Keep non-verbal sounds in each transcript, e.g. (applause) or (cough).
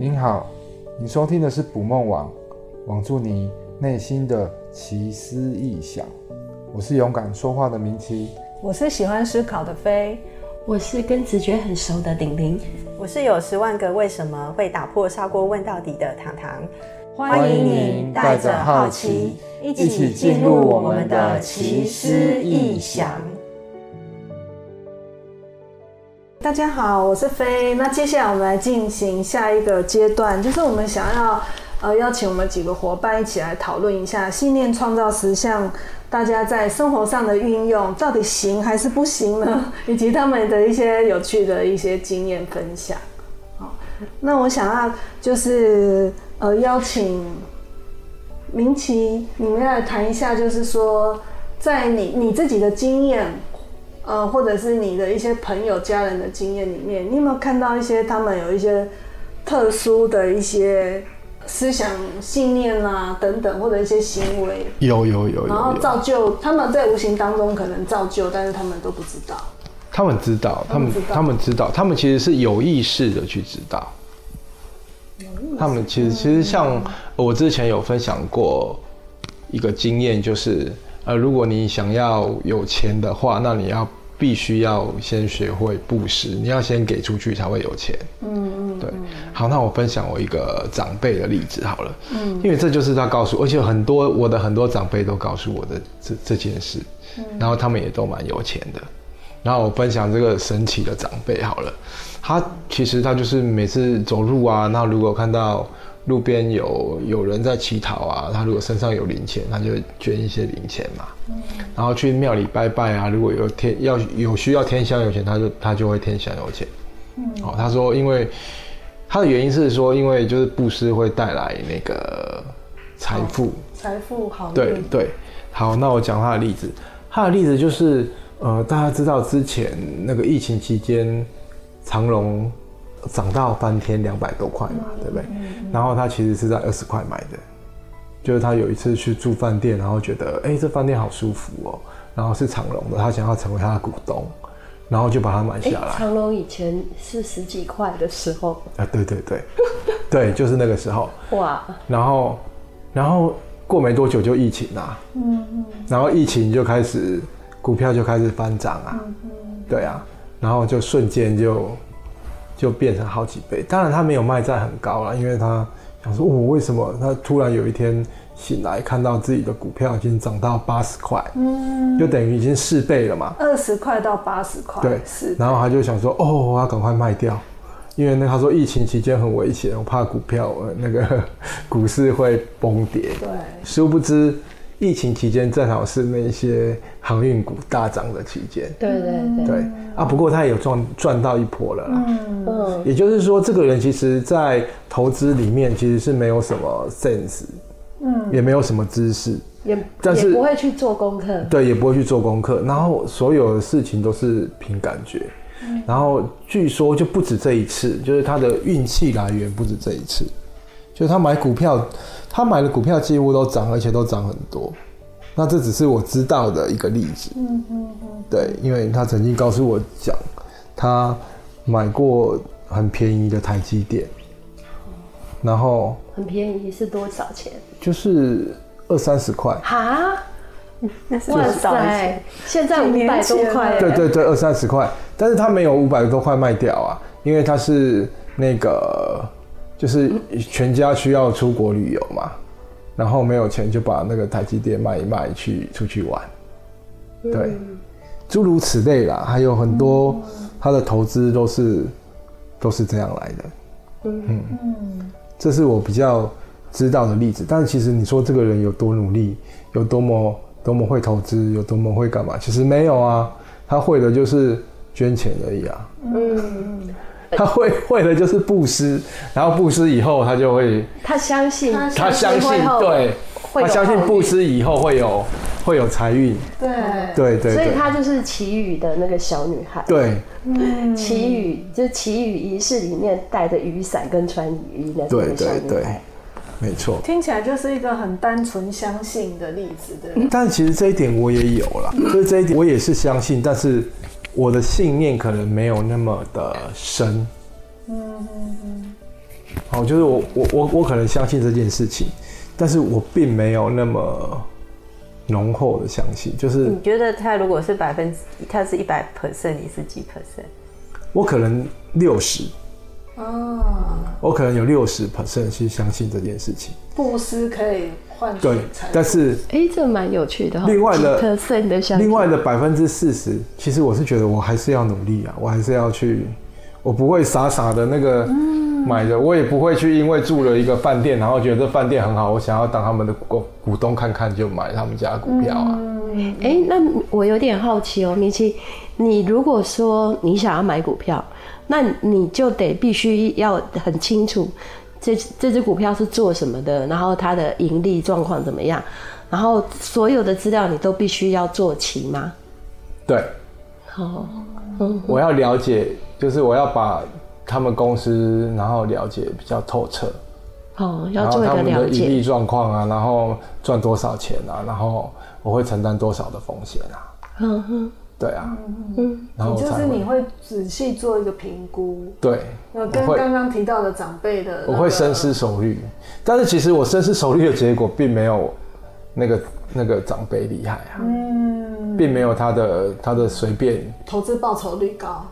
您好，你收听的是捕梦网，网住你内心的奇思异想。我是勇敢说话的明奇，我是喜欢思考的飞，我是跟直觉很熟的顶顶，我是有十万个为什么会打破砂锅问到底的糖糖。欢迎您带着好奇，一起进入我们的奇思异想。大家好，我是飞。那接下来我们来进行下一个阶段，就是我们想要呃邀请我们几个伙伴一起来讨论一下信念创造实像，大家在生活上的运用到底行还是不行呢？(laughs) 以及他们的一些有趣的一些经验分享。好，那我想要就是呃邀请明奇，你们来谈一下，就是说在你你自己的经验。呃，或者是你的一些朋友、家人的经验里面，你有没有看到一些他们有一些特殊的一些思想、信念啊等等，或者一些行为？有有有有。然后造就他们在无形当中可能造就，但是他们都不知道。他们知道，他们他们知道，他们其实是有意识的去知道。他们其实其实像我之前有分享过一个经验，就是呃，如果你想要有钱的话，那你要。必须要先学会布施，你要先给出去才会有钱。嗯嗯，对。好，那我分享我一个长辈的例子好了。嗯，因为这就是他告诉我，而且很多我的很多长辈都告诉我的这这件事。嗯，然后他们也都蛮有钱的。然后我分享这个神奇的长辈好了，他其实他就是每次走路啊，那如果看到。路边有有人在乞讨啊，他如果身上有零钱，他就捐一些零钱嘛。嗯、然后去庙里拜拜啊，如果有天要有需要添香油钱，他就他就会添香油钱。嗯，哦，他说，因为他的原因是说，因为就是布施会带来那个财富，财富好。对对，好，那我讲他的例子，他的例子就是，呃，大家知道之前那个疫情期间，长隆。涨到翻天两百多块嘛，嗯、对不对？然后他其实是在二十块买的，就是他有一次去住饭店，然后觉得哎，这饭店好舒服哦，然后是长隆的，他想要成为他的股东，然后就把它买下来。长隆以前是十几块的时候啊，对对对，(laughs) 对，就是那个时候哇。然后，然后过没多久就疫情啊，嗯嗯，然后疫情就开始股票就开始翻涨啊，对啊，然后就瞬间就。就变成好几倍，当然他没有卖在很高了，因为他想说，我、哦、为什么他突然有一天醒来，看到自己的股票已经涨到八十块，嗯，就等于已经四倍了嘛，二十块到八十块，对，是，然后他就想说，哦，我要赶快卖掉，因为那他说疫情期间很危险，我怕股票那个 (laughs) 股市会崩跌，对，殊不知。疫情期间正好是那些航运股大涨的期间，对对对，对。啊，不过他也有赚赚到一波了啦。嗯，也就是说，这个人其实在投资里面其实是没有什么 sense，嗯，也没有什么知识，也但是也不会去做功课，对，也不会去做功课，然后所有的事情都是凭感觉，嗯，然后据说就不止这一次，就是他的运气来源不止这一次。就他买股票，他买的股票几乎都涨，而且都涨很多。那这只是我知道的一个例子。嗯嗯嗯。对，因为他曾经告诉我讲，他买过很便宜的台积电，然后很便宜是多少钱？就是二三十块。哈？那是多少钱？现在五百多块。对对对，二三十块。但是他没有五百多块卖掉啊，因为他是那个。就是全家需要出国旅游嘛，然后没有钱就把那个台积电卖一卖去出去玩，对，诸如此类啦，还有很多他的投资都是都是这样来的，嗯，这是我比较知道的例子。但是其实你说这个人有多努力，有多么多么会投资，有多么会干嘛？其实没有啊，他会的就是捐钱而已啊，嗯。他会会的就是布施，然后布施以后他就会，他相信，他相信，对，他相信布施以后会有会有财运，对对对，所以他就是祈雨的那个小女孩，对，嗯，祈雨就是祈雨仪式里面带着雨伞跟穿雨衣的那个小女孩，对对对，没错，听起来就是一个很单纯相信的例子，对。但其实这一点我也有了，就是这一点我也是相信，但是。我的信念可能没有那么的深，嗯嗯嗯，好，就是我我我我可能相信这件事情，但是我并没有那么浓厚的相信。就是你觉得他如果是百分之，他是一百 percent，你是几 percent？我可能六十。哦，我可能有六十 percent 去相信这件事情。布施可以换取对，但是哎、欸，这蛮有趣的。另外的 percent 的相信，另外的百分之四十，其实我是觉得我还是要努力啊，我还是要去，我不会傻傻的那个买的，我也不会去因为住了一个饭店，然后觉得这饭店很好，我想要当他们的股股东看看就买他们家股票啊。哎、欸，那我有点好奇哦，米奇，你如果说你想要买股票。那你就得必须要很清楚这，这这只股票是做什么的，然后它的盈利状况怎么样，然后所有的资料你都必须要做齐吗？对，好，嗯，我要了解，就是我要把他们公司，然后了解比较透彻，哦，要做一个了解，他们的盈利状况啊，然后赚多少钱啊，然后我会承担多少的风险啊，嗯哼。对啊，嗯，然后就是你会仔细做一个评估，对，跟刚刚提到的长辈的、那个，我会深思熟虑，但是其实我深思熟虑的结果并没有那个那个长辈厉害啊，嗯，并没有他的他的随便投资报酬率高，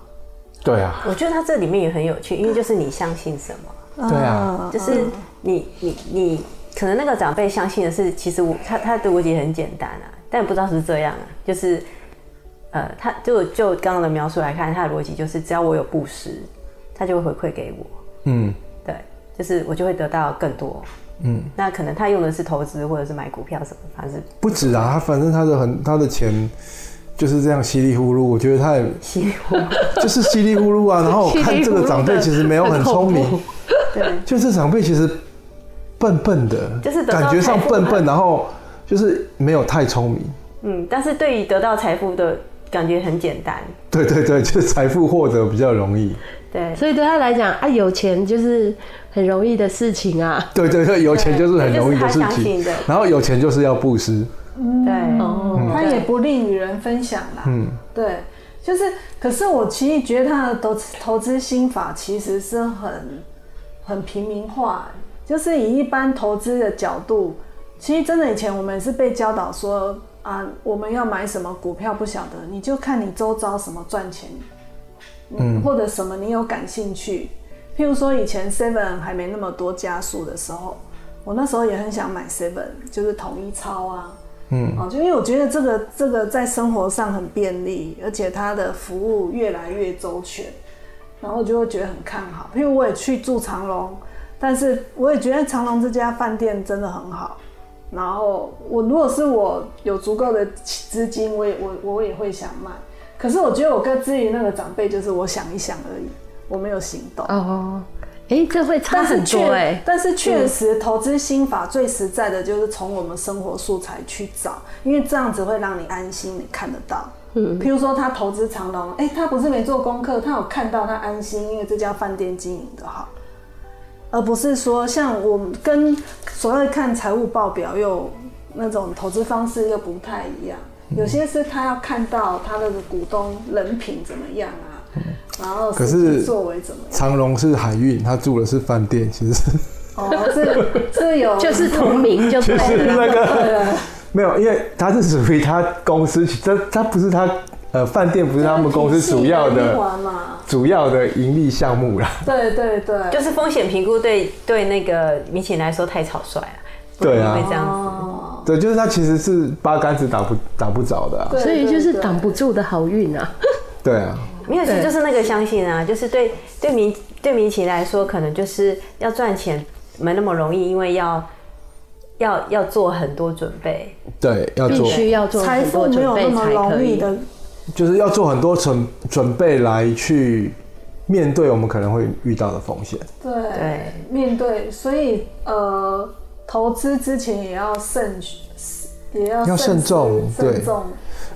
对啊，我觉得他这里面也很有趣，因为就是你相信什么，对啊，就是你你你可能那个长辈相信的是，其实我他他的逻辑很简单啊，但不知道是这样啊，就是。呃，他就就刚刚的描述来看，他的逻辑就是只要我有布施，他就会回馈给我。嗯，对，就是我就会得到更多。嗯，那可能他用的是投资或者是买股票什么，反正不止啊，他反正他的很他的钱就是这样稀里呼噜。我觉得他也稀里呼噜，就是稀里呼噜啊。然后看这个长辈其实没有很聪明，对，就是长辈其实笨笨的，就是感觉上笨笨，然后就是没有太聪明。嗯，但是对于得到财富的。感觉很简单，对对对，就是财富获得比较容易。对，所以对他来讲啊，有钱就是很容易的事情啊。对对对，有钱就是很容易的事情。然后有钱就是要布施。对，哦，他也不吝与人分享啦。嗯，对，就是，可是我其实觉得他的投投资心法其实是很很平民化，就是以一般投资的角度，其实真的以前我们是被教导说。啊，我们要买什么股票不晓得，你就看你周遭什么赚钱，嗯，或者什么你有感兴趣。譬如说以前 Seven 还没那么多加速的时候，我那时候也很想买 Seven，就是统一超啊，嗯，啊，就因为我觉得这个这个在生活上很便利，而且它的服务越来越周全，然后我就会觉得很看好。譬如我也去住长隆，但是我也觉得长隆这家饭店真的很好。然后我如果是我有足够的资金，我也我我也会想买。可是我觉得我跟至于那个长辈，就是我想一想而已，我没有行动。哦，哎，这会差很多哎。但是确实，投资心法最实在的就是从我们生活素材去找，因为这样子会让你安心，你看得到。嗯，譬如说他投资长隆，哎，他不是没做功课，他有看到他安心，因为这家饭店经营的好。而不是说像我们跟所谓看财务报表又那种投资方式又不太一样，有些是他要看到他的股东人品怎么样啊，然后可是作为怎么样？长荣是海运，他住的是饭店，其实哦是是有 (laughs) 就是同名 (laughs) 就对了，那个没有，因为他是属于他公司，这他不是他。呃，饭店不是他们公司主要的、主要的盈利项目啦。对对对，就是风险评估对对那个民企来说太草率了。对啊，会这样子。哦、对，就是他其实是八竿子打不打不着的、所以就是挡不住的好运啊。对啊，没有，其实就是那个相信啊，就是对对民对米奇来说，可能就是要赚钱没那么容易，因为要要要做很多准备。对，要做，必须要做很多准备才可以的。就是要做很多准准备来去面对我们可能会遇到的风险。对，对，面对，所以呃，投资之前也要慎，也要要慎重，对。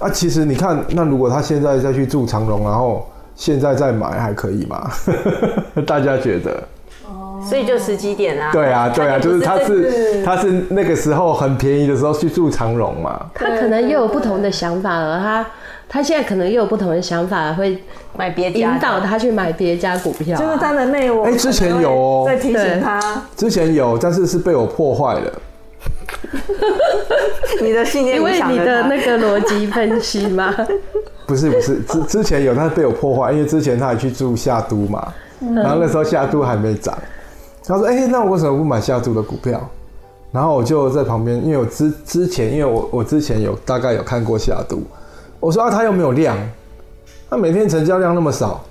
啊，其实你看，那如果他现在再去住长荣，然后现在再买还可以吗？(laughs) 大家觉得？哦，所以就时机点啊。对啊，对啊，就是他是他是那个时候很便宜的时候去住长荣嘛。他可能又有不同的想法了，他。他现在可能又有不同的想法，会买别家引导他去买别家股票、啊。就是他的内我，哎、欸，之前有哦，在提醒他。之前有，但是是被我破坏了。(laughs) 你的信念，因为你的那个逻辑分析吗？(laughs) 不是不是，之之前有，但是被我破坏，因为之前他还去住夏都嘛，嗯、然后那时候夏都还没涨，他说：“哎、欸，那我为什么不买夏都的股票？”然后我就在旁边，因为我之之前，因为我我之前有大概有看过夏都，我说啊，他又没有量，他每天成交量那么少，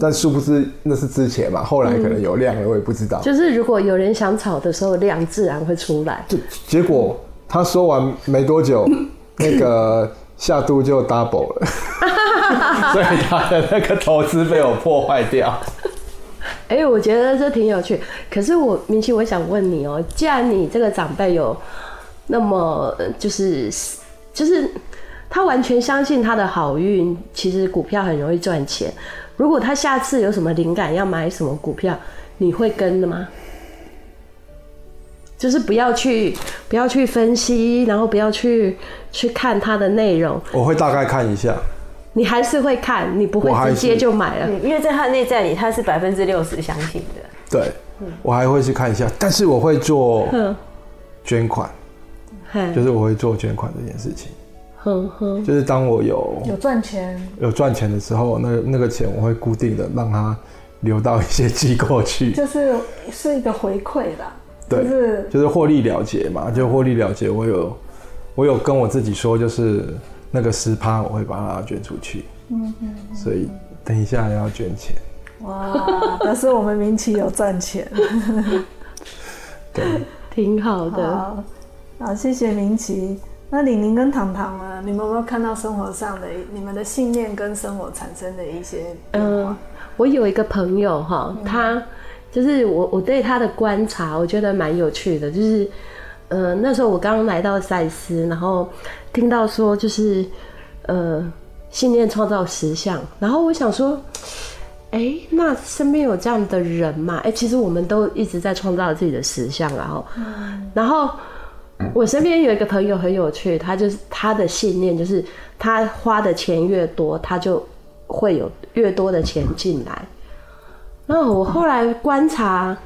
但殊不知那是之前嘛，后来可能有量了，我也不知道。就是如果有人想炒的时候，量自然会出来。就结果他说完没多久，(laughs) 那个夏都就 double 了，(laughs) 所以他的那个投资被我破坏掉。哎、欸，我觉得这挺有趣。可是我明奇，我想问你哦、喔，既然你这个长辈有那么就是就是他完全相信他的好运，其实股票很容易赚钱。如果他下次有什么灵感要买什么股票，你会跟的吗？就是不要去不要去分析，然后不要去去看它的内容。我会大概看一下。你还是会看，你不会直接就买了，因为在他的内在里，他是百分之六十相信的。对，我还会去看一下，但是我会做捐款，就是我会做捐款这件事情。哼哼，就是当我有有赚钱有赚钱的时候，那那个钱我会固定的让它流到一些机构去，(laughs) 就是是一个回馈的，对，就是获利了结嘛，就获利了结。我有我有跟我自己说，就是。那个十趴我会把它捐出去，嗯嗯，所以等一下要捐钱。哇，但是我们明奇有赚钱，(laughs) 对，挺好的。好，好，谢谢明奇。那李玲跟糖糖呢？你们有没有看到生活上的你们的信念跟生活产生的一些变化？嗯，我有一个朋友哈，他就是我我对他的观察，我觉得蛮有趣的，就是。呃，那时候我刚刚来到赛斯，然后听到说就是，呃，信念创造实相，然后我想说，哎、欸，那身边有这样的人嘛？哎、欸，其实我们都一直在创造自己的实相，然后，嗯、然后我身边有一个朋友很有趣，他就是他的信念就是，他花的钱越多，他就会有越多的钱进来。那我后来观察，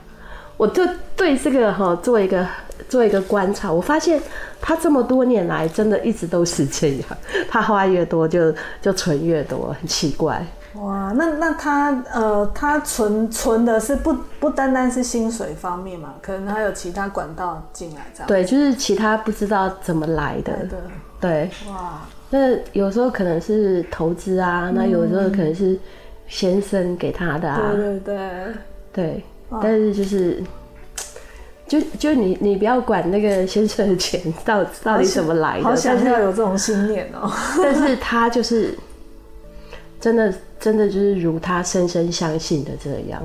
我就对这个哈做一个。做一个观察，我发现他这么多年来真的一直都是这样，他花越多就就存越多，很奇怪。哇，那那他呃，他存存的是不不单单是薪水方面嘛，可能还有其他管道进来这样。对，就是其他不知道怎么来的。对，对。哇，那有时候可能是投资啊，那有时候可能是先生给他的啊。对对对。对，但是就是。就就你你不要管那个先生的钱 (laughs) 到到底怎么来的，好想要有这种信念哦。但是他就是真的真的就是如他深深相信的这样，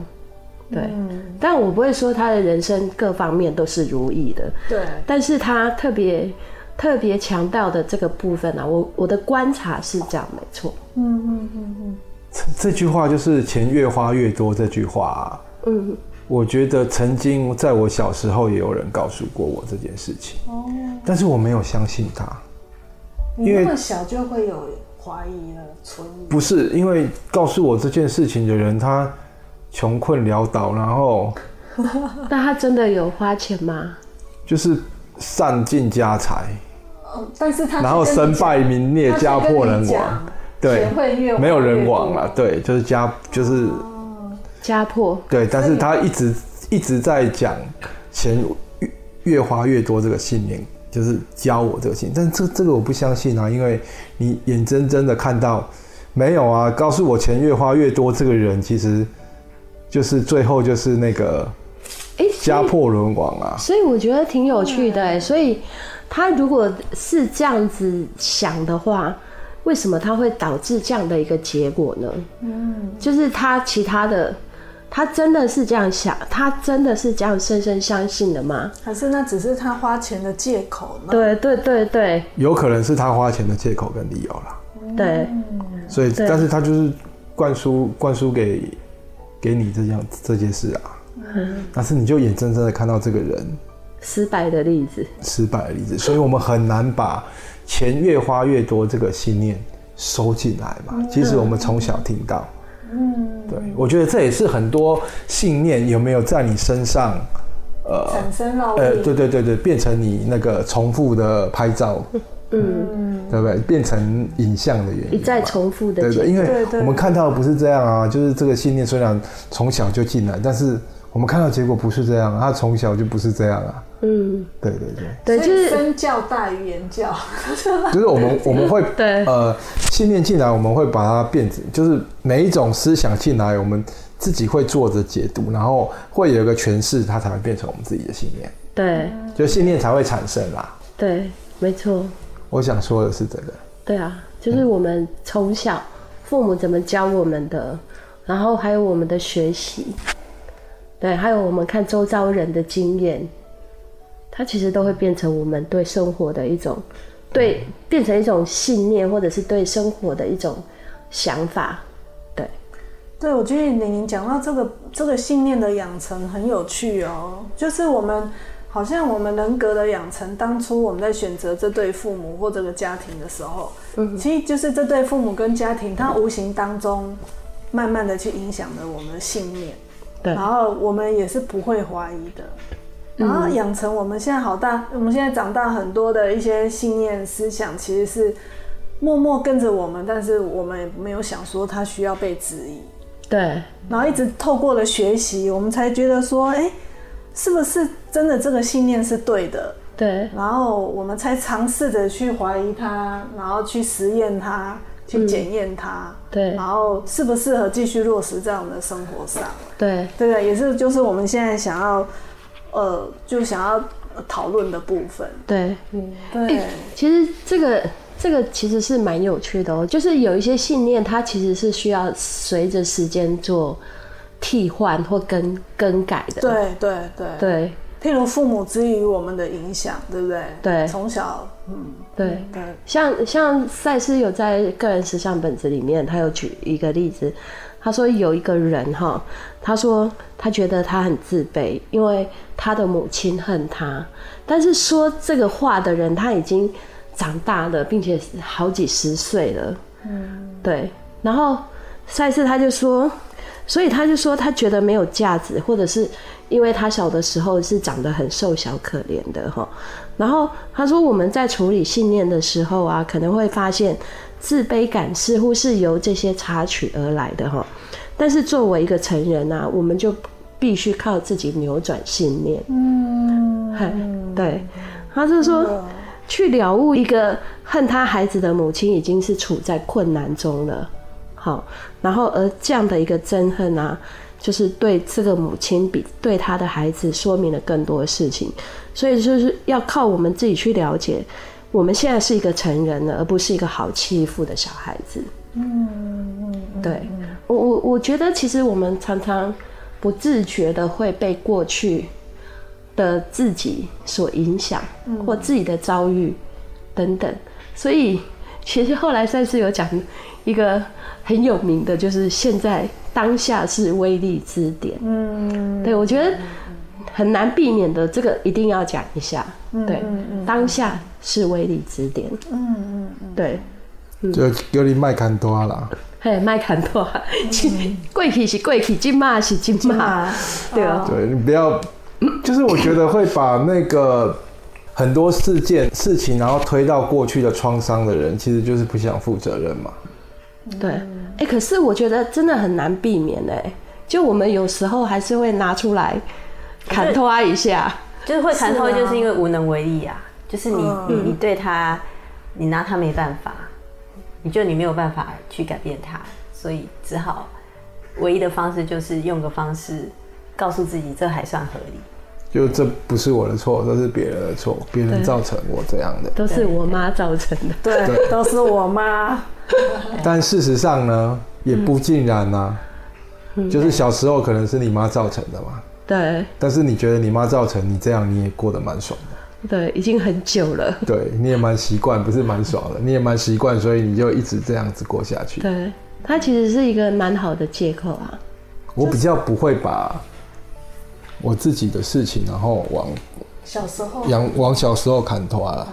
对。嗯、但我不会说他的人生各方面都是如意的，对。但是他特别特别强调的这个部分啊，我我的观察是这样，没错。嗯嗯嗯嗯。这这句话就是钱越花越多这句话啊。嗯。我觉得曾经在我小时候也有人告诉过我这件事情，哦，但是我没有相信他，因为那么小就会有怀疑了，存疑。不是因为告诉我这件事情的人，他穷困潦倒，然后，(laughs) 那他真的有花钱吗？就是散尽家财，但是他然后身败名裂，家破人亡，对，没有人亡了，对，就是家就是。家破对，但是他一直一直在讲钱越越花越多这个信念，就是教我这个信念，但这这个我不相信啊，因为你眼睁睁的看到没有啊，告诉我钱越花越多这个人，其实就是最后就是那个家破人亡啊，所以我觉得挺有趣的哎，所以他如果是这样子想的话。为什么他会导致这样的一个结果呢？嗯，就是他其他的，他真的是这样想，他真的是这样深深相信的吗？还是那只是他花钱的借口呢？对对对对，有可能是他花钱的借口跟理由啦。对，所以但是他就是灌输灌输给给你这样这件事啊，嗯，但是你就眼睁睁的看到这个人失败的例子，失败的例子，所以我们很难把。钱越花越多，这个信念收进来嘛。其实我们从小听到，嗯，对，我觉得这也是很多信念有没有在你身上，呃，产生烙印，呃，对对对对，变成你那个重复的拍照，嗯，对不对？变成影像的原因，一再重复的，对对，因为我们看到的不是这样啊，就是这个信念虽然从小就进来，但是我们看到结果不是这样，他从小就不是这样啊。嗯，对对对，对，就是身教大于言教，(laughs) 就是我们我们会 (laughs) 对呃信念进来，我们会把它变成，就是每一种思想进来，我们自己会做着解读，然后会有一个诠释，它才会变成我们自己的信念。对，就信念才会产生啦。对，没错。我想说的是这个。对啊，就是我们从小父母怎么教我们的，然后还有我们的学习，对，还有我们看周遭人的经验。它其实都会变成我们对生活的一种，对，变成一种信念，或者是对生活的一种想法，对。对，我觉得玲玲讲到这个这个信念的养成很有趣哦，就是我们好像我们人格的养成，当初我们在选择这对父母或这个家庭的时候，嗯，其实就是这对父母跟家庭，它无形当中慢慢的去影响了我们的信念，对，然后我们也是不会怀疑的。然后养成我们现在好大，我们现在长大很多的一些信念思想，其实是默默跟着我们，但是我们也没有想说它需要被质疑。对。然后一直透过了学习，我们才觉得说，哎，是不是真的这个信念是对的？对。然后我们才尝试着去怀疑它，然后去实验它，去检验它。对。然后适不适合继续落实在我们的生活上？对。对对，也是就是我们现在想要。呃，就想要讨论的部分，对，嗯，对、欸，其实这个这个其实是蛮有趣的哦，就是有一些信念，它其实是需要随着时间做替换或更更改的，对对对对，譬如父母之于我们的影响，对不对？对，从小，嗯，对对，像像赛斯有在个人实相本子里面，他有举一个例子。他说有一个人哈，他说他觉得他很自卑，因为他的母亲恨他。但是说这个话的人他已经长大了，并且好几十岁了。嗯，对。然后赛斯他就说，所以他就说他觉得没有价值，或者是因为他小的时候是长得很瘦小可怜的哈。然后他说我们在处理信念的时候啊，可能会发现。自卑感似乎是由这些插曲而来的哈，但是作为一个成人啊，我们就必须靠自己扭转信念。嗯，对，他是说去了悟一个恨他孩子的母亲已经是处在困难中了，好，然后而这样的一个憎恨啊，就是对这个母亲比对他的孩子说明了更多的事情，所以就是要靠我们自己去了解。我们现在是一个成人了，而不是一个好欺负的小孩子。嗯嗯，对，我我我觉得其实我们常常不自觉的会被过去的自己所影响，或自己的遭遇等等。所以其实后来赛斯有讲一个很有名的，就是现在当下是威力之点。嗯，对，我觉得。很难避免的，这个一定要讲一下。对，当下是威力之点。嗯嗯嗯，对，就有点麦坎多啦。嘿，麦坎多，(laughs) 贵气是贵气，金骂是金骂，对啊。对，你不要，就是我觉得会把那个很多事件、事情，然后推到过去的创伤的人，其实就是不想负责任嘛。对，哎，可是我觉得真的很难避免哎，就我们有时候还是会拿出来。砍拖一下，就是会砍拖，就是因为无能为力啊。就是你，你，你对他，你拿他没办法，你就你没有办法去改变他，所以只好唯一的方式就是用个方式告诉自己，这还算合理。就这不是我的错，都是别人的错，别人造成我这样的，都是我妈造成的，对，都是我妈。(laughs) 但事实上呢，也不尽然啊，就是小时候可能是你妈造成的嘛。对，但是你觉得你妈造成你这样，你也过得蛮爽的。对，已经很久了。对，你也蛮习惯，不是蛮爽的，你也蛮习惯，所以你就一直这样子过下去。对，它其实是一个蛮好的借口啊。我比较不会把我自己的事情，然后往小时候，往往小时候砍头啊。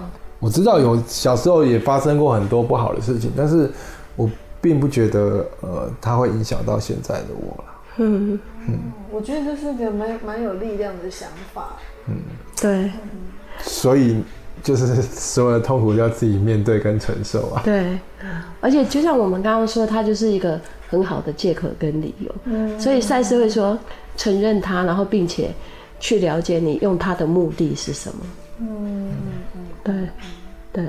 我知道有小时候也发生过很多不好的事情，但是我并不觉得呃它会影响到现在的我了。嗯嗯，我觉得这是个蛮蛮有力量的想法。嗯，对。所以就是所有的痛苦要自己面对跟承受啊。对，而且就像我们刚刚说，它就是一个很好的借口跟理由。嗯，所以赛斯会说承认它，然后并且去了解你用它的目的是什么。嗯嗯，对对，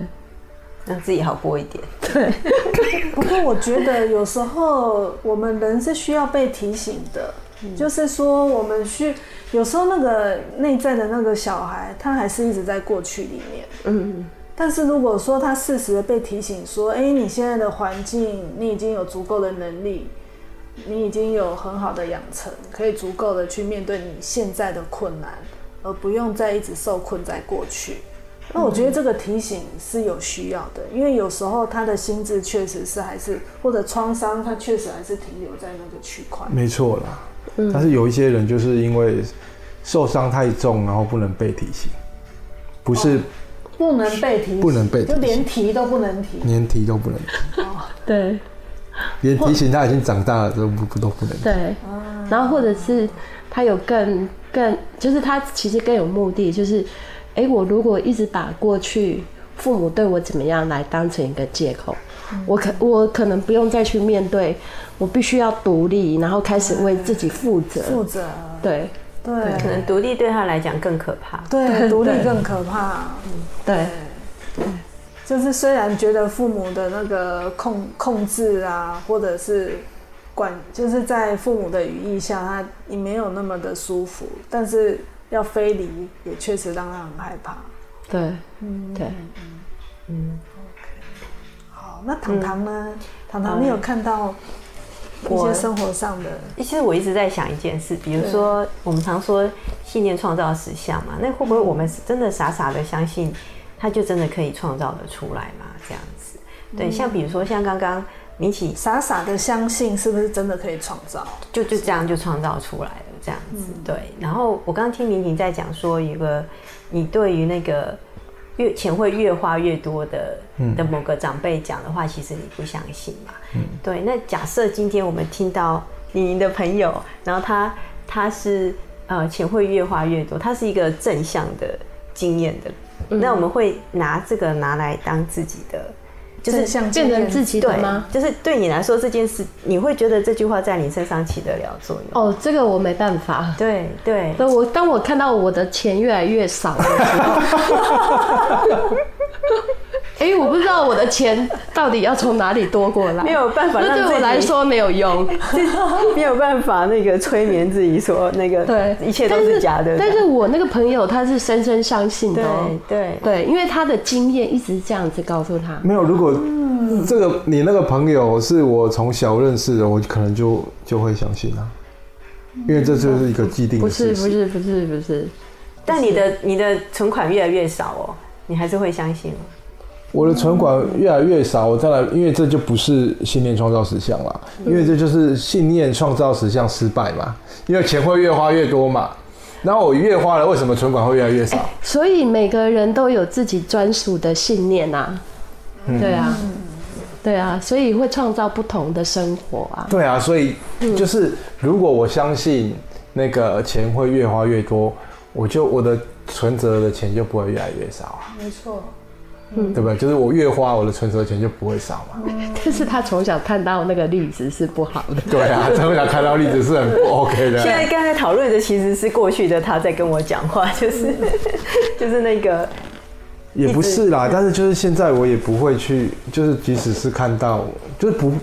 让自己好过一点。对。(laughs) 不过我觉得有时候我们人是需要被提醒的，嗯、就是说我们需。有时候那个内在的那个小孩，他还是一直在过去里面。嗯，但是如果说他适时的被提醒说，哎，你现在的环境，你已经有足够的能力，你已经有很好的养成，可以足够的去面对你现在的困难，而不用再一直受困在过去。那我觉得这个提醒是有需要的，因为有时候他的心智确实是还是或者创伤，他确实还是停留在那个区块。没错啦。但是有一些人就是因为受伤太重，然后不能被提醒，不是、哦、不能被提醒，不能被提醒，就连提都不能提，连提都不能提。哦，(laughs) 对，连提醒他已经长大了都不都不能提。对，然后或者是他有更更，就是他其实更有目的，就是哎、欸，我如果一直把过去父母对我怎么样来当成一个借口。我可我可能不用再去面对，我必须要独立，然后开始为自己负责。负责，对对，可能独立对他来讲更可怕。对，独立更可怕。对，就是虽然觉得父母的那个控控制啊，或者是管，就是在父母的羽翼下，他也没有那么的舒服，但是要飞离，也确实让他很害怕。对，嗯，对，嗯，OK。好。那糖糖呢？嗯、糖糖，你有看到一些生活上的？其实我一直在想一件事，比如说我们常说信念创造实相嘛，那会不会我们真的傻傻的相信，它就真的可以创造的出来嘛？这样子，对，像比如说像刚刚明启傻傻的相信，是不是真的可以创造？就就这样就创造出来了，这样子，对。然后我刚刚听明启在讲说，一个你对于那个。越钱会越花越多的的某个长辈讲的话，其实你不相信嘛？嗯，对。那假设今天我们听到您的朋友，然后他他是呃钱会越花越多，他是一个正向的经验的，嗯、那我们会拿这个拿来当自己的。就是像变成自己对吗？就是对你来说这件事，你会觉得这句话在你身上起得了作用？哦，这个我没办法。对对，对我当我看到我的钱越来越少的时候。(laughs) 哎、欸，我不知道我的钱到底要从哪里多过来，没有办法，那对我来说没有用，(laughs) 没有办法那个催眠自己说那个对，一切都是假的。但是，但是我那个朋友他是深深相信的，对对对，因为他的经验一直这样子告诉他。没有，如果这个你那个朋友是我从小认识的，我可能就就会相信啊，因为这就是一个既定的事实。不是不是不是不是，但你的你的存款越来越少哦，你还是会相信吗？我的存款越来越少，我再来，因为这就不是信念创造实相了，因为这就是信念创造实相失败嘛，因为钱会越花越多嘛，然后我越花了，为什么存款会越来越少？欸，所以每个人都有自己专属的信念呐，啊，对啊，对啊，所以会创造不同的生活啊。对啊，所以就是如果我相信那个钱会越花越多，我就我的存折的钱就不会越来越少啊。没错。嗯，对不对？就是我越花，我的存折钱就不会少嘛。但是他从小看到那个例子是不好的。对啊，从小看到例子是很不 (laughs) OK 的。现在刚才讨论的其实是过去的他在跟我讲话，(laughs) 就是就是那个。也不是啦，但是就是现在我也不会去，就是即使是看到，就是不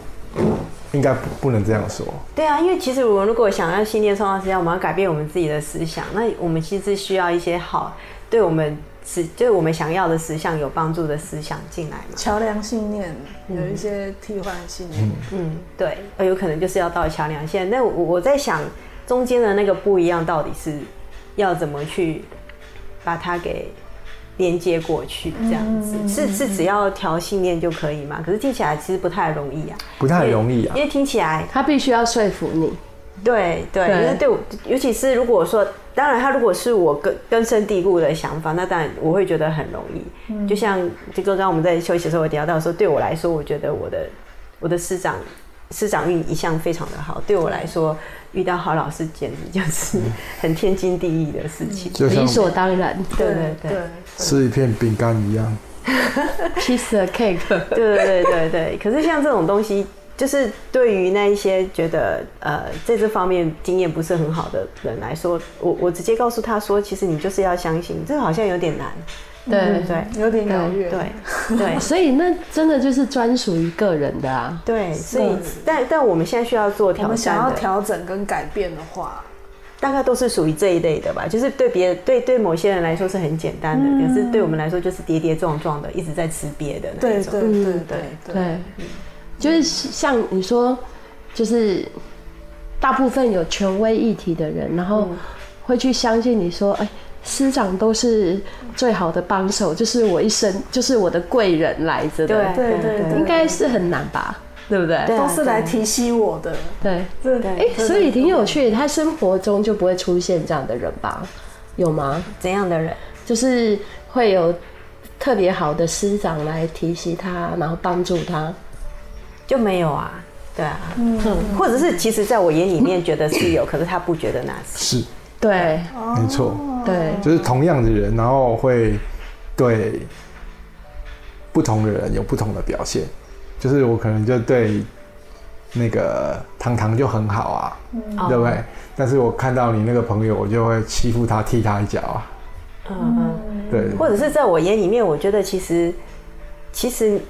应该不不能这样说。对啊，因为其实我们如果想要信念创造实相，我们要改变我们自己的思想，那我们其实需要一些好对我们。是，就是我们想要的实相有帮助的思想进来嘛？桥梁信念有一些替换信念，嗯，嗯，对，而有可能就是要到桥梁线。那我我在想，中间的那个不一样，到底是要怎么去把它给连接过去？这样子、嗯、是是只要调信念就可以吗？可是听起来其实不太容易啊，不太容易啊，因为听起来他必须要说服你。对对，对因为对我，尤其是如果说，当然他如果是我根根深蒂固的想法，那当然我会觉得很容易。嗯、就像就刚刚我们在休息的时候，我聊到说，对我来说，我觉得我的我的师长师长运一向非常的好，对我来说，遇到好老师简直就是很天经地义的事情，理所当然。对对对，吃一片饼干一样，(laughs) piece of cake。对对对对对，可是像这种东西。就是对于那一些觉得呃在这方面经验不是很好的人来说，我我直接告诉他说，其实你就是要相信，这个好像有点难，对、嗯、对，有点遥远，对。对，(laughs) 所以那真的就是专属于个人的啊。对，所以但但我们现在需要做调整，我们想要调整跟改变的话，大概都是属于这一类的吧。就是对别对对某些人来说是很简单的，嗯、可是对我们来说就是跌跌撞撞的，一直在吃瘪的那种。对对对对对。对。对就是像你说，就是大部分有权威议题的人，然后会去相信你说，哎，师长都是最好的帮手，就是我一生就是我的贵人来着的，对对对，应该是很难吧，对不对？都是来提携我的，对对对。哎，所以挺有趣的，他生活中就不会出现这样的人吧？有吗？怎样的人？就是会有特别好的师长来提携他，然后帮助他。就没有啊，对啊，嗯，或者是其实在我眼里面觉得是有，(coughs) 可是他不觉得那是，是，对，没错，对，就是同样的人，然后会对不同的人有不同的表现，就是我可能就对那个糖糖就很好啊，对不对？但是我看到你那个朋友，我就会欺负他，踢他一脚啊，嗯嗯，对，或者是在我眼里面，我觉得其实其实。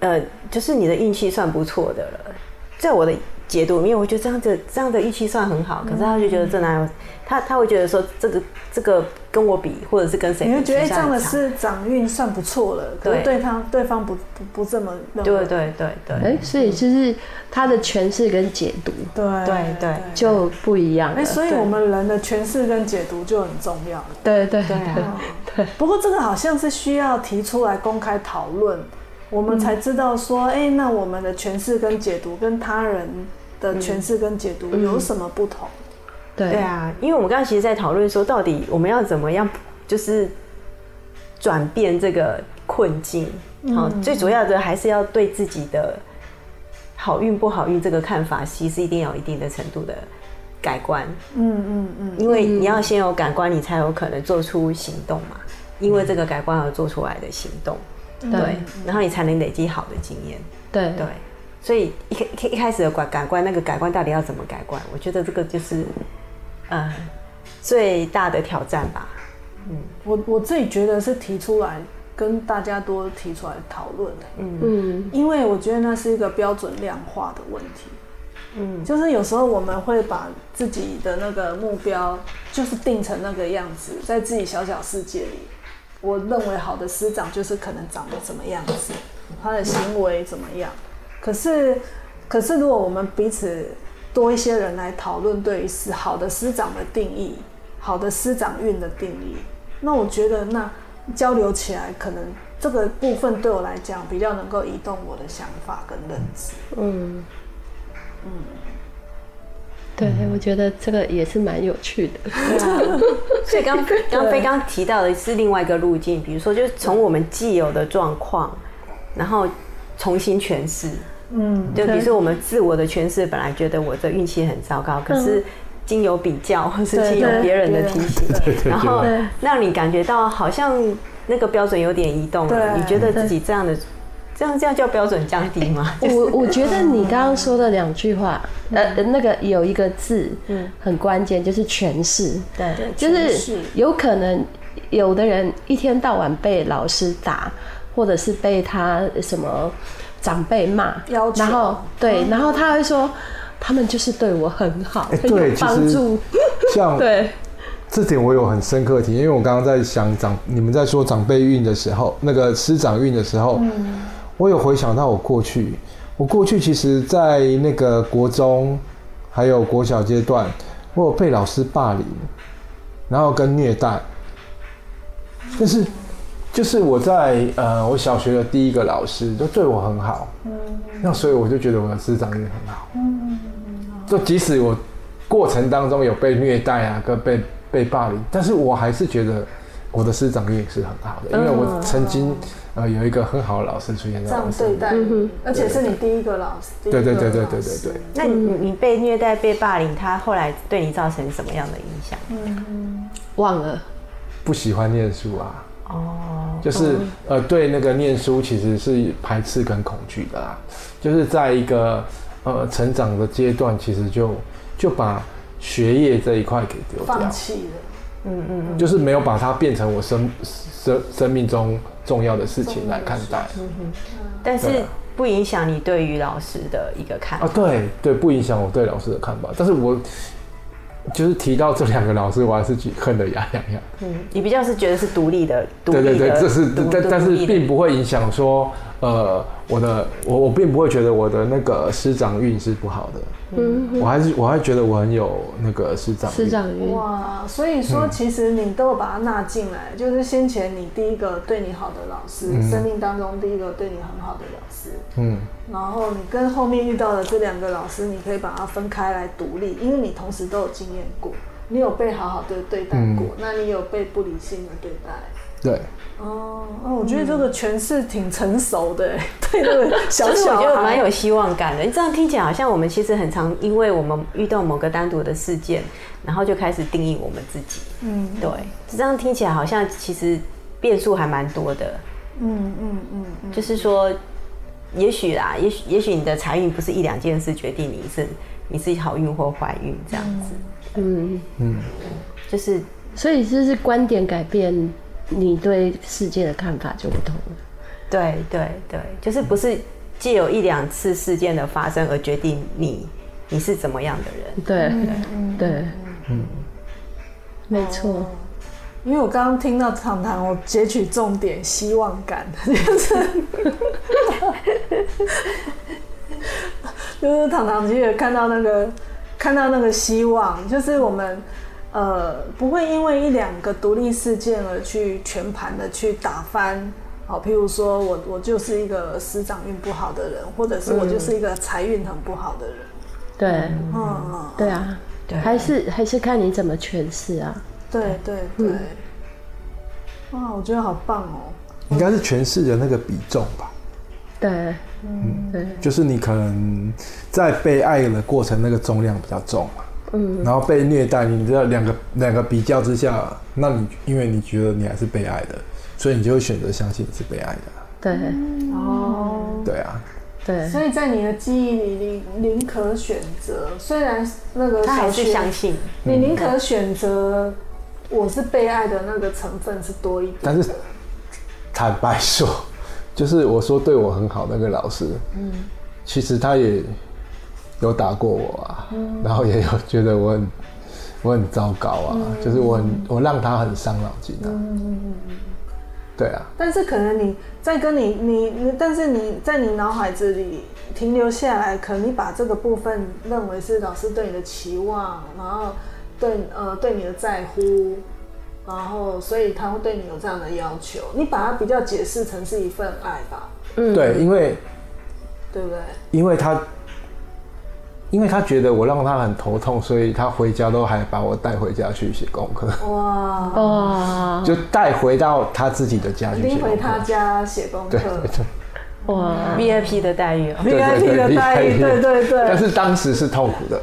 呃，就是你的运气算不错的了，在我的解读里面，我觉得这样子这样的运气算很好。可是他就觉得这哪有他他会觉得说这个这个跟我比，或者是跟谁？你会觉得这样的是长运算不错了，可是对他对方不不不这么认为。对对对对，哎，所以就是他的诠释跟解读，对对对就不一样。哎，所以我们人的诠释跟解读就很重要。对对对对。不过这个好像是需要提出来公开讨论。我们才知道说，哎、欸，那我们的诠释跟解读跟他人的诠释跟解读有什么不同？对对啊，因为我们刚刚其实，在讨论说，到底我们要怎么样，就是转变这个困境。好，最主要的还是要对自己的好运不好运这个看法，其实一定要有一定的程度的改观。嗯嗯嗯，因为你要先有感官，你才有可能做出行动嘛。因为这个改观而做出来的行动。对，然后你才能累积好的经验。对对，所以一开一开始的改改观，那个改观到底要怎么改观？我觉得这个就是呃最大的挑战吧。嗯，我我自己觉得是提出来跟大家多提出来讨论的。嗯嗯，因为我觉得那是一个标准量化的问题。嗯，就是有时候我们会把自己的那个目标就是定成那个样子，在自己小小世界里。我认为好的师长就是可能长得怎么样子，他的行为怎么样。可是，可是如果我们彼此多一些人来讨论对于是好的师长的定义，好的师长运的定义，那我觉得那交流起来，可能这个部分对我来讲比较能够移动我的想法跟认知。嗯嗯。对，我觉得这个也是蛮有趣的。对啊，所以刚 (laughs) 刚飞刚提到的是另外一个路径，比如说，就是从我们既有的状况，然后重新诠释。嗯，就比如说我们自我的诠释，本来觉得我的运气很糟糕，可是经由比较，或是经由别人的提醒，然后让你感觉到好像那个标准有点移动了，你觉得自己这样的。这样这样叫标准降低吗？(laughs) 我我觉得你刚刚说的两句话，呃，那个有一个字，嗯，很关键，就是诠释。对，就是有可能有的人一天到晚被老师打，或者是被他什么长辈骂，然后对，然后他会说他们就是对我很好，(laughs) 很有帮助。像 (laughs) 对这点我有很深刻的体验，因为我刚刚在想长你们在说长辈运的时候，那个师长运的时候，嗯。我有回想到我过去，我过去其实，在那个国中，还有国小阶段，我有被老师霸凌，然后跟虐待。但是，就是我在呃，我小学的第一个老师就对我很好，那所以我就觉得我的师长也很好，就即使我过程当中有被虐待啊，跟被被霸凌，但是我还是觉得我的师长也是很好的，因为我曾经呃有一个很好的老师出现在我身边，这样对待你，而且是你第一个老师。对对对对对对对。那你你被虐待、被霸凌，他后来对你造成什么样的影响？嗯，忘了。不喜欢念书啊。哦。就是呃，对那个念书其实是排斥跟恐惧的啦，就是在一个呃成长的阶段，其实就就把学业这一块给丢掉，放弃了。嗯嗯嗯。就是没有把它变成我生生生命中重要的事情来看待。嗯哼。但是不影响你对于老师的一个看法。啊，对对，不影响我对老师的看法。但是我。就是提到这两个老师，我还是恨得牙痒痒。嗯，你比较是觉得是独立的，独立的，对对对，这是但但是并不会影响说，呃，我的我我并不会觉得我的那个师长运是不好的。嗯，我还是我还觉得我很有那个师长师长运。哇，所以说其实你都把它纳进来，嗯、就是先前你第一个对你好的老师，嗯、生命当中第一个对你很好的老师。嗯，然后你跟后面遇到的这两个老师，你可以把它分开来独立，因为你同时都有经验过，你有被好好的对待过，嗯、那你有被不理性的对待。对。哦，哦，我觉得这个诠释挺成熟的，(laughs) 对那个小小，我觉得蛮有希望感的。你这样听起来好像我们其实很常，因为我们遇到某个单独的事件，然后就开始定义我们自己。嗯，对，这样听起来好像其实变数还蛮多的。嗯嗯嗯，就是说，也许啦，也许也许你的财运不是一两件事决定你是你是好运或坏运这样子。嗯嗯，就是所以就是观点改变。你对世界的看法就不同了。对对对，就是不是借有一两次事件的发生而决定你你是怎么样的人。对对对，嗯，没错。因为我刚刚听到糖糖，我截取重点，希望感，(laughs) 就是 (laughs) 就是糖糖其实看到那个看到那个希望，就是我们。呃，不会因为一两个独立事件而去全盘的去打翻，好，譬如说我我就是一个师长运不好的人，或者是我就是一个财运很不好的人。对，嗯，对啊，对，还是还是看你怎么诠释啊。对对对，哇，我觉得好棒哦。应该是诠释的那个比重吧。对，嗯，对，就是你可能在被爱的过程，那个重量比较重嘛。嗯，然后被虐待，你知道两个两个比较之下，那你因为你觉得你还是被爱的，所以你就会选择相信你是被爱的。对，哦，对啊，对。所以在你的记忆里，你宁可选择，虽然那个他还是相信，你宁可选择我是被爱的那个成分是多一点。但是坦白说，就是我说对我很好那个老师，嗯，其实他也。有打过我啊，嗯、然后也有觉得我很我很糟糕啊，嗯、就是我很我让他很伤脑筋啊。嗯、对啊。但是可能你在跟你你你，但是你在你脑海子里停留下来，可能你把这个部分认为是老师对你的期望，然后对呃对你的在乎，然后所以他会对你有这样的要求，你把它比较解释成是一份爱吧。嗯，对，因为对不对？因为他。因为他觉得我让他很头痛，所以他回家都还把我带回家去写功课。哇哇！就带回到他自己的家去写功课。拎回他家写功课。对对对。哇！VIP 的待遇，VIP 的待遇，对对对。但是当时是痛苦的，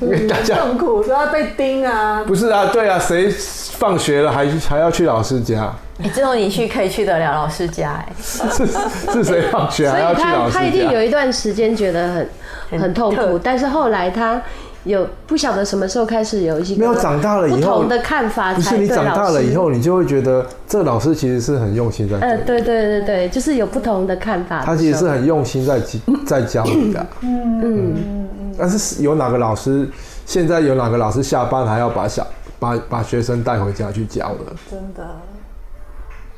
因为大家痛苦，都要被盯啊。不是啊，对啊，谁放学了还还要去老师家？你只有你去可以去得了老师家，哎，是 (laughs) 是谁放学还要去老师家？他一定有一段时间觉得很。很痛苦，但是后来他有不晓得什么时候开始有一些没有长大了以后不同的看法。不是你长大了以后，你就会觉得这个老师其实是很用心在。呃，对对对对，就是有不同的看法。他其实是很用心在 (coughs) 在教你的。嗯嗯嗯。但是有哪个老师现在有哪个老师下班还要把小把把学生带回家去教的？真的。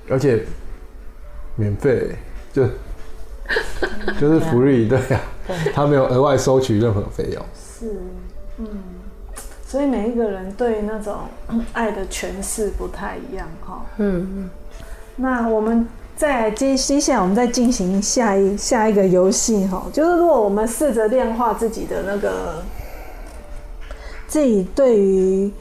而且免费就。(laughs) 就是福利，对呀，他没有额外收取任何费用。是，嗯，所以每一个人对那种爱的诠释不太一样，哈。嗯嗯。那我们再接接下来，我们再进行下一下一个游戏，哈，就是如果我们试着量化自己的那个自己对于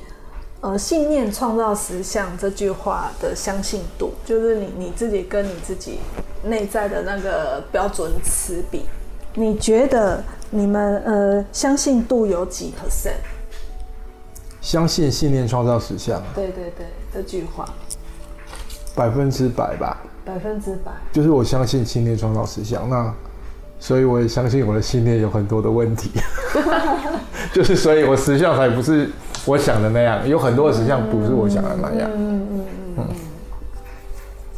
呃信念创造实相这句话的相信度，就是你你自己跟你自己内在的那个标准词比，你觉得你们呃相信度有几 percent？相信信念创造实相，对对对，这句话百分之百吧，百分之百，就是我相信信念创造实相，那所以我也相信我的信念有很多的问题，(laughs) 就是所以我实相才不是我想的那样，有很多的实相不是我想的那样。嗯嗯嗯嗯。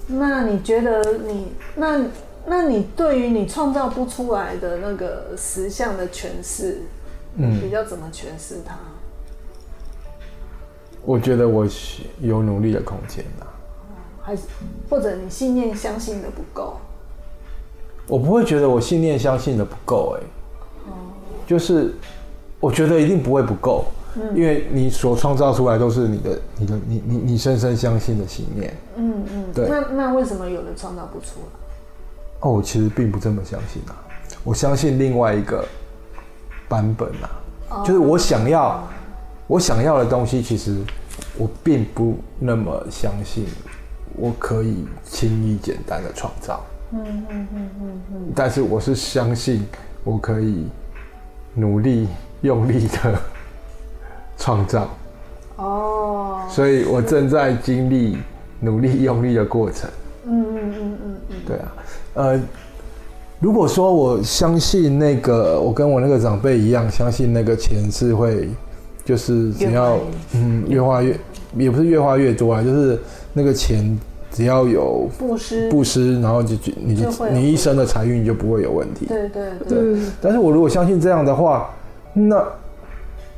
那你觉得你那那你对于你创造不出来的那个实相的诠释，嗯，比较怎么诠释它？我觉得我有努力的空间呐，还是或者你信念相信的不够？我不会觉得我信念相信的不够，哎，就是我觉得一定不会不够，因为你所创造出来都是你的、你的、你、你、你深深相信的信念，嗯嗯，对。那那为什么有人创造不出来？哦，我其实并不这么相信啊，我相信另外一个版本啊，就是我想要。我想要的东西，其实我并不那么相信，我可以轻易简单的创造。嗯嗯嗯嗯嗯。但是我是相信我可以努力用力的 (laughs) 创造。哦。所以我正在经历努力用力的过程。嗯嗯嗯嗯嗯。对啊，呃，如果说我相信那个，我跟我那个长辈一样，相信那个钱是会。就是只要嗯越花越，也不是越花越多啊，就是那个钱只要有布施布施，然后就你就你一生的财运就不会有问题。对对对，对。但是我如果相信这样的话，那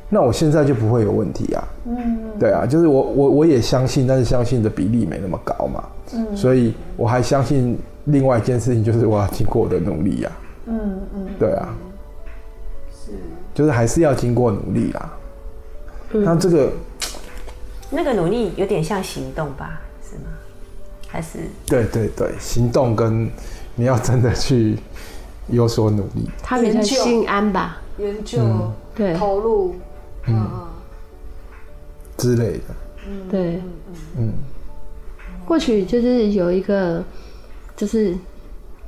那我现在就不会有问题啊。嗯。对啊，就是我我我也相信，但是相信的比例没那么高嘛。嗯。所以我还相信另外一件事情，就是我要经过我的努力呀。嗯嗯。对啊。是。就是还是要经过努力啦。那这个，那个努力有点像行动吧？是吗？还是？对对对，行动跟你要真的去有所努力，他比较心安吧？研究，对，投入，嗯，之类的，嗯，对，嗯，或许就是有一个，就是。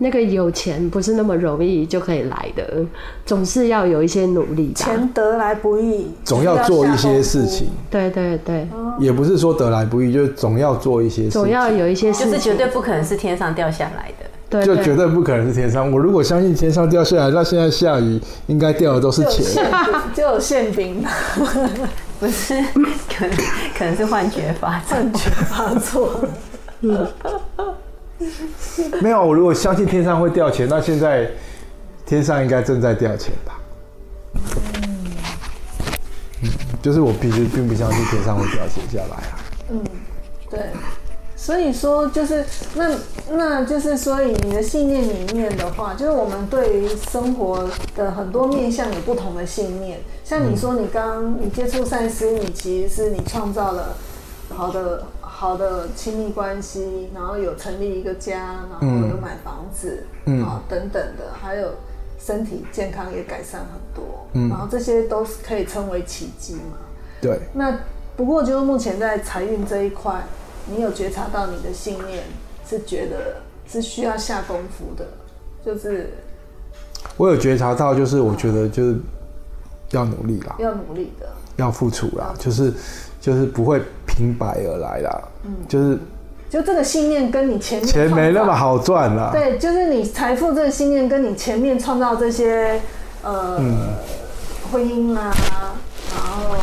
那个有钱不是那么容易就可以来的，总是要有一些努力。钱得来不易，总要做一些事情。对对对，也不是说得来不易，就是总要做一些事情。总要有一些事情，就是绝对不可能是天上掉下来的。对，就绝对不可能是天上。我如果相信天上掉下来，那现在下雨应该掉的都是钱。就有馅饼，(laughs) 不是？可能可能是幻觉发幻觉发作。嗯。(laughs) (laughs) 没有，我如果相信天上会掉钱，那现在天上应该正在掉钱吧？嗯，就是我平时并不相信天上会掉钱下来啊。嗯，对，所以说就是那那就是所以你的信念里面的话，就是我们对于生活的很多面向有不同的信念。像你说，你刚你接触赛斯，你其实是你创造了好的。好的亲密关系，然后有成立一个家，然后有买房子，嗯，啊等等的，还有身体健康也改善很多，嗯，然后这些都是可以称为奇迹嘛。对。那不过就是目前在财运这一块，你有觉察到你的信念是觉得是需要下功夫的，就是我有觉察到，就是我觉得就是要努力啦，要努力的，要付出啦，就是。就是不会平白而来啦，嗯，就是，就这个信念跟你前面钱没那么好赚啦，对，就是你财富这个信念跟你前面创造这些呃、嗯、婚姻啊，然后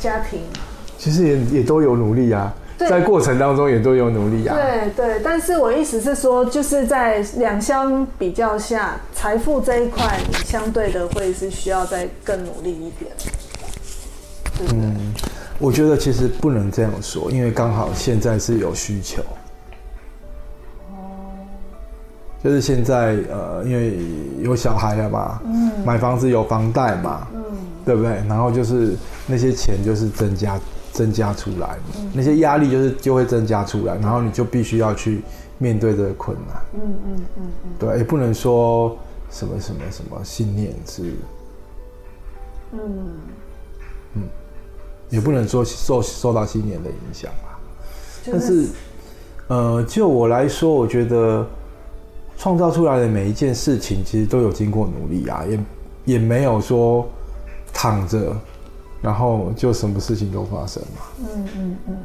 家庭，其实也也都有努力啊，在过程当中也都有努力啊，对对，但是我意思是说，就是在两相比较下，财富这一块你相对的会是需要再更努力一点，对不对？嗯我觉得其实不能这样说，因为刚好现在是有需求。就是现在呃，因为有小孩了嘛，嗯，买房子有房贷嘛，嗯，对不对？然后就是那些钱就是增加增加出来，嗯，那些压力就是就会增加出来，然后你就必须要去面对这个困难。嗯嗯嗯嗯，对，也不能说什么什么什么信念是，嗯嗯。也不能说受受到新年的影响吧。但是，呃，就我来说，我觉得创造出来的每一件事情，其实都有经过努力啊，也也没有说躺着，然后就什么事情都发生嘛。嗯嗯嗯，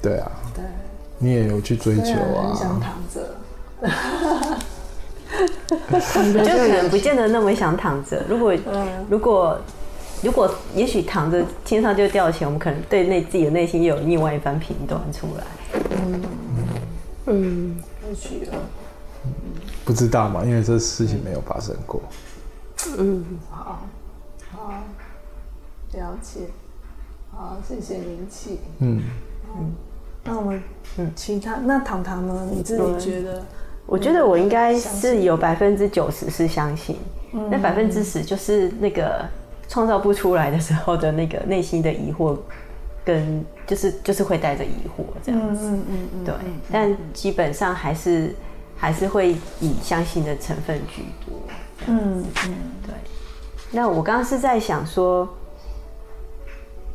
对啊，对，你也有去追求啊，很想躺着。(laughs) (laughs) 就可能不见得那么想躺着。如果、嗯、如果如果也许躺着天上就掉钱，我们可能对内自己的内心也有另外一番评断出来。嗯嗯，也许了。不知道嘛，因为这事情没有发生过。嗯，好，好，了解。好，谢谢明启。嗯。嗯，那我们嗯。其他那糖糖呢？你自己觉得？我觉得我应该是有百分之九十是相信，那百分之十就是那个创造不出来的时候的那个内心的疑惑，跟就是就是会带着疑惑这样子，嗯嗯嗯，对，但基本上还是还是会以相信的成分居多，嗯嗯，对。那我刚刚是在想说，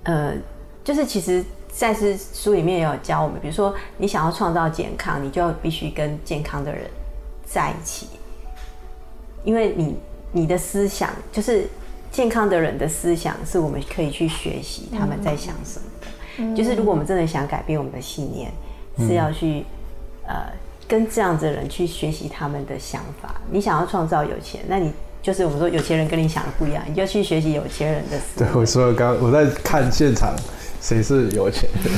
呃，就是其实。在是书里面也有教我们，比如说你想要创造健康，你就要必须跟健康的人在一起，因为你你的思想就是健康的人的思想，是我们可以去学习他们在想什么的。嗯、就是如果我们真的想改变我们的信念，嗯、是要去呃跟这样子的人去学习他们的想法。你想要创造有钱，那你就是我们说有钱人跟你想的不一样，你就要去学习有钱人的思。对，我说刚我在看现场。谁是有钱人？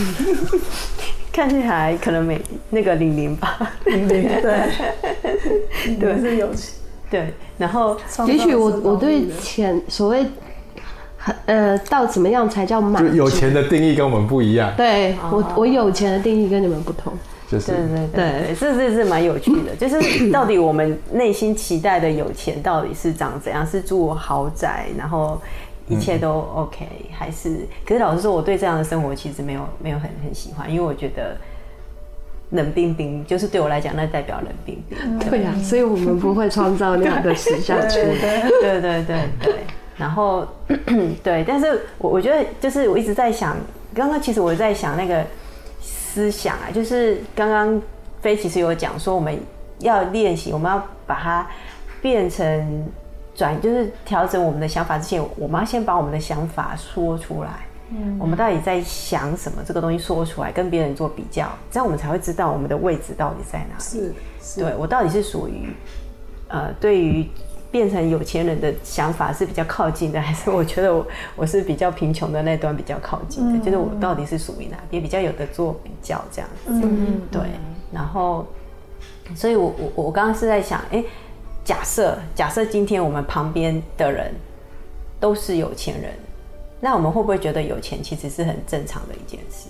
(laughs) 看起来可能没那个玲玲吧，玲玲对，对是有钱，对。然后也许我我对钱所谓，呃，到怎么样才叫满？就有钱的定义跟我们不一样。对我我有钱的定义跟你们不同。就是对对对，这是是蛮有趣的。就是到底我们内心期待的有钱到底是长怎样？是住豪宅，然后。一切都 OK，还是？可是老实说，我对这样的生活其实没有没有很很喜欢，因为我觉得冷冰冰，就是对我来讲，那代表冷冰冰。对呀、啊，所以我们不会创造那样的时下出来。对对对对。然后对，但是我我觉得，就是我一直在想，刚刚其实我在想那个思想啊，就是刚刚飞其实有讲说，我们要练习，我们要把它变成。转就是调整我们的想法之前，我们要先把我们的想法说出来。嗯，我们到底在想什么？这个东西说出来，跟别人做比较，这样我们才会知道我们的位置到底在哪里。是，是对我到底是属于呃，对于变成有钱人的想法是比较靠近的，还是我觉得我我是比较贫穷的那端比较靠近的？嗯，就是我到底是属于哪边比较有的做比较这样子。嗯，对。然后，所以我我我刚刚是在想，哎。假设假设今天我们旁边的人都是有钱人，那我们会不会觉得有钱其实是很正常的一件事？